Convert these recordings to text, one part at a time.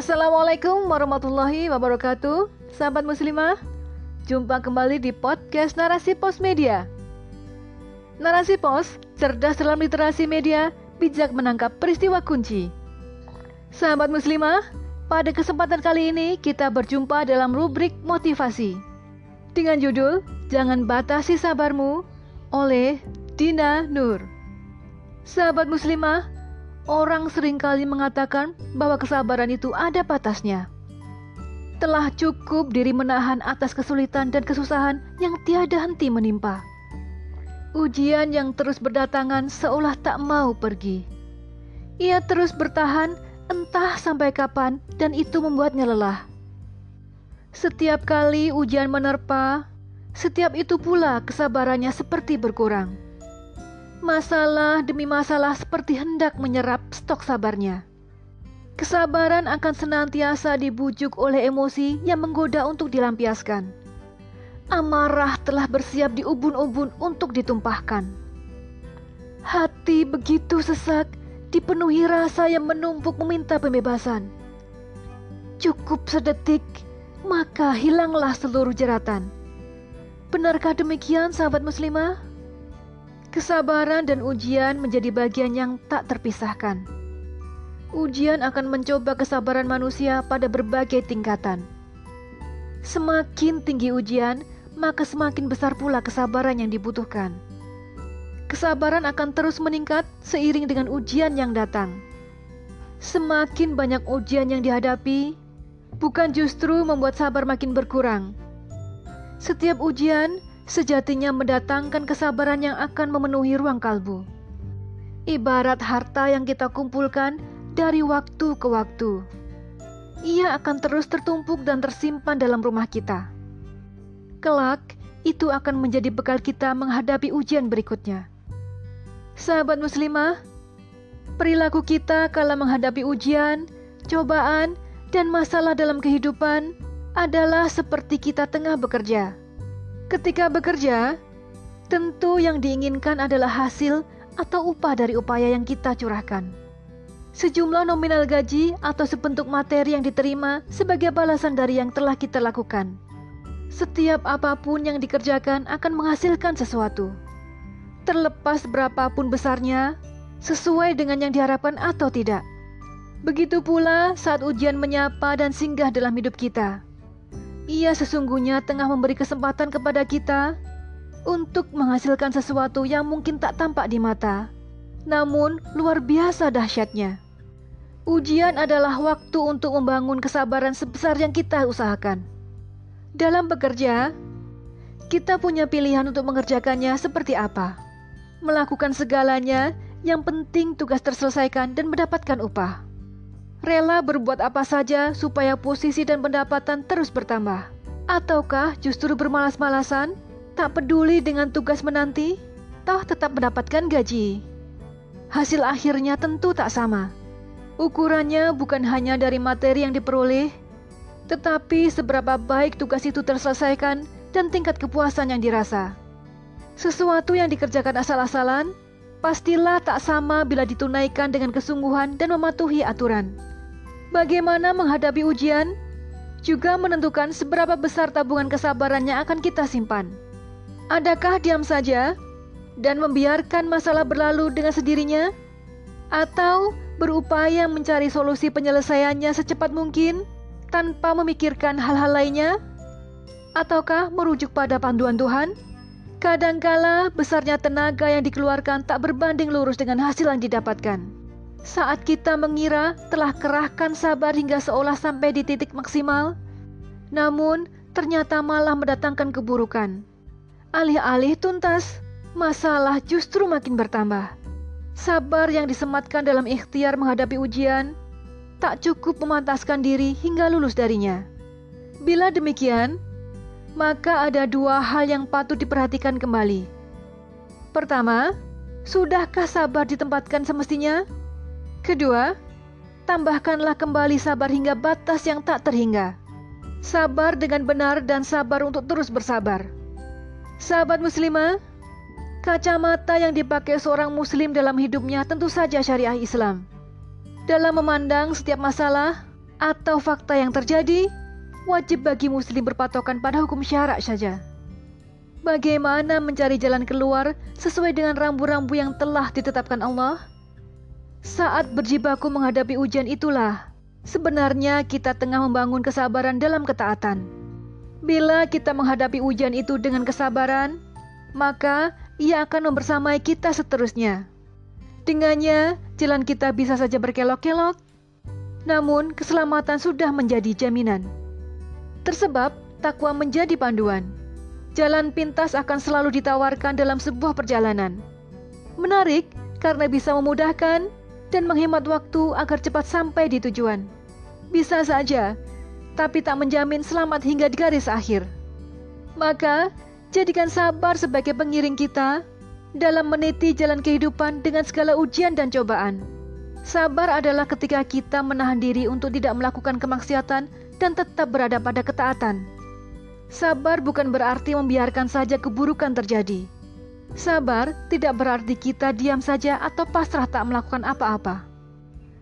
Assalamualaikum warahmatullahi wabarakatuh. Sahabat muslimah Jumpa kembali di podcast Narasi Pos Media. Narasi Pos, cerdas dalam literasi media Bijak menangkap peristiwa kunci. Sahabat muslimah Pada kesempatan kali ini kita berjumpa dalam rubrik motivasi. Dengan judul Jangan Batasi Sabarmu oleh Dina Nur. Sahabat muslimah Orang sering kali mengatakan bahwa kesabaran itu ada batasnya. Telah cukup diri menahan atas kesulitan dan kesusahan yang tiada henti menimpa. Ujian yang terus berdatangan seolah tak mau pergi. Ia terus bertahan entah sampai kapan dan itu membuatnya lelah. Setiap kali ujian menerpa, setiap itu pula kesabarannya seperti berkurang. Masalah demi masalah seperti hendak menyerap stok sabarnya. Kesabaran akan senantiasa dibujuk oleh emosi yang menggoda untuk dilampiaskan. Amarah telah bersiap di ubun-ubun untuk ditumpahkan. Hati begitu sesak, dipenuhi rasa yang menumpuk meminta pembebasan. Cukup sedetik, maka hilanglah seluruh jeratan. Benarkah demikian, sahabat muslimah? Kesabaran dan ujian menjadi bagian yang tak terpisahkan. Ujian akan mencoba kesabaran manusia pada berbagai tingkatan. Semakin tinggi ujian, maka semakin besar pula kesabaran yang dibutuhkan. Kesabaran akan terus meningkat seiring dengan ujian yang datang. Semakin banyak ujian yang dihadapi, bukan justru membuat sabar makin berkurang. Setiap ujian sejatinya mendatangkan kesabaran yang akan memenuhi ruang kalbu. Ibarat harta yang kita kumpulkan dari waktu ke waktu. Ia akan terus tertumpuk dan tersimpan dalam rumah kita. Kelak, itu akan menjadi bekal kita menghadapi ujian berikutnya. Sahabat muslimah, perilaku kita kala menghadapi ujian, cobaan, dan masalah dalam kehidupan adalah seperti kita tengah bekerja Ketika bekerja, tentu yang diinginkan adalah hasil atau upah dari upaya yang kita curahkan. Sejumlah nominal gaji atau sebentuk materi yang diterima sebagai balasan dari yang telah kita lakukan. Setiap apa pun yang dikerjakan akan menghasilkan sesuatu. Terlepas berapapun besarnya, sesuai dengan yang diharapkan atau tidak. Begitu pula saat ujian menyapa dan singgah dalam hidup kita ia sesungguhnya tengah memberi kesempatan kepada kita untuk menghasilkan sesuatu yang mungkin tak tampak di mata, namun luar biasa dahsyatnya. Ujian adalah waktu untuk membangun kesabaran sebesar yang kita usahakan. Dalam bekerja, kita punya pilihan untuk mengerjakannya seperti apa. Melakukan segalanya, yang penting tugas terselesaikan dan mendapatkan upah rela berbuat apa saja supaya posisi dan pendapatan terus bertambah? Ataukah justru bermalas-malasan, tak peduli dengan tugas menanti, toh tetap mendapatkan gaji? Hasil akhirnya tentu tak sama. Ukurannya bukan hanya dari materi yang diperoleh, tetapi seberapa baik tugas itu terselesaikan dan tingkat kepuasan yang dirasa. Sesuatu yang dikerjakan asal-asalan, pastilah tak sama bila ditunaikan dengan kesungguhan dan mematuhi aturan. Bagaimana menghadapi ujian juga menentukan seberapa besar tabungan kesabarannya akan kita simpan. Adakah diam saja dan membiarkan masalah berlalu dengan sendirinya, atau berupaya mencari solusi penyelesaiannya secepat mungkin tanpa memikirkan hal-hal lainnya, ataukah merujuk pada panduan Tuhan? Kadangkala besarnya tenaga yang dikeluarkan tak berbanding lurus dengan hasil yang didapatkan. Saat kita mengira telah kerahkan sabar hingga seolah sampai di titik maksimal, namun ternyata malah mendatangkan keburukan. Alih-alih tuntas, masalah justru makin bertambah. Sabar yang disematkan dalam ikhtiar menghadapi ujian tak cukup memantaskan diri hingga lulus darinya. Bila demikian, maka ada dua hal yang patut diperhatikan kembali. Pertama, sudahkah sabar ditempatkan semestinya? Kedua, tambahkanlah kembali sabar hingga batas yang tak terhingga. Sabar dengan benar dan sabar untuk terus bersabar. Sahabat muslimah, kacamata yang dipakai seorang muslim dalam hidupnya tentu saja syariah Islam. Dalam memandang setiap masalah, atau fakta yang terjadi, wajib bagi muslim berpatokan pada hukum syarak saja. Bagaimana mencari jalan keluar sesuai dengan rambu-rambu yang telah ditetapkan Allah? Saat berjibaku menghadapi ujian itulah, sebenarnya kita tengah membangun kesabaran dalam ketaatan. Bila kita menghadapi ujian itu dengan kesabaran, maka ia akan membersamai kita seterusnya. Dengannya, jalan kita bisa saja berkelok-kelok, namun keselamatan sudah menjadi jaminan. Tersebab, takwa menjadi panduan. Jalan pintas akan selalu ditawarkan dalam sebuah perjalanan. Menarik karena bisa memudahkan dan menghemat waktu agar cepat sampai di tujuan. Bisa saja, tapi tak menjamin selamat hingga di garis akhir. Maka, jadikan sabar sebagai pengiring kita dalam meniti jalan kehidupan dengan segala ujian dan cobaan. Sabar adalah ketika kita menahan diri untuk tidak melakukan kemaksiatan dan tetap berada pada ketaatan. Sabar bukan berarti membiarkan saja keburukan terjadi. Sabar tidak berarti kita diam saja atau pasrah tak melakukan apa-apa.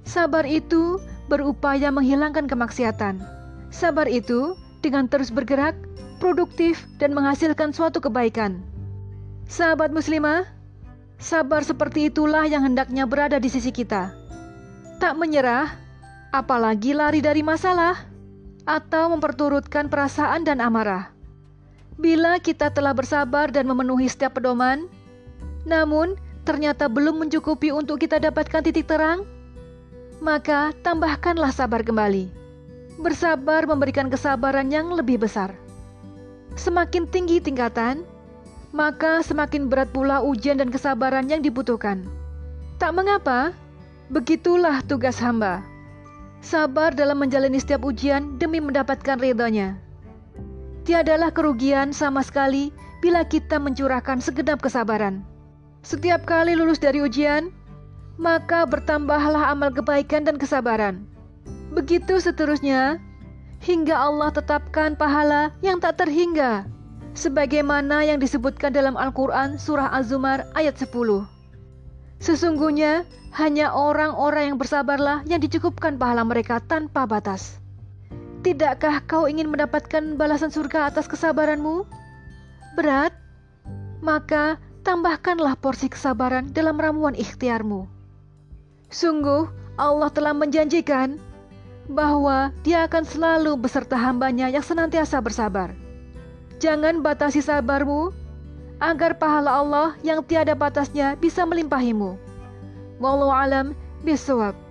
Sabar itu berupaya menghilangkan kemaksiatan. Sabar itu dengan terus bergerak, produktif, dan menghasilkan suatu kebaikan. Sahabat muslimah, sabar seperti itulah yang hendaknya berada di sisi kita. Tak menyerah, apalagi lari dari masalah atau memperturutkan perasaan dan amarah. Bila kita telah bersabar dan memenuhi setiap pedoman, namun ternyata belum mencukupi untuk kita dapatkan titik terang, maka tambahkanlah sabar kembali. Bersabar memberikan kesabaran yang lebih besar. Semakin tinggi tingkatan, maka semakin berat pula ujian dan kesabaran yang dibutuhkan. Tak mengapa, begitulah tugas hamba sabar dalam menjalani setiap ujian demi mendapatkan ridhonya. Tiadalah kerugian sama sekali bila kita mencurahkan segenap kesabaran. Setiap kali lulus dari ujian, maka bertambahlah amal kebaikan dan kesabaran. Begitu seterusnya, hingga Allah tetapkan pahala yang tak terhingga, sebagaimana yang disebutkan dalam Al-Quran Surah Az-Zumar ayat 10. Sesungguhnya hanya orang-orang yang bersabarlah yang dicukupkan pahala mereka tanpa batas. Tidakkah kau ingin mendapatkan balasan surga atas kesabaranmu? Berat? Maka tambahkanlah porsi kesabaran dalam ramuan ikhtiarmu. Sungguh, Allah telah menjanjikan bahwa Dia akan selalu beserta hambanya yang senantiasa bersabar. Jangan batasi sabarmu agar pahala Allah yang tiada batasnya bisa melimpahimu. Wallahu alam bisawab.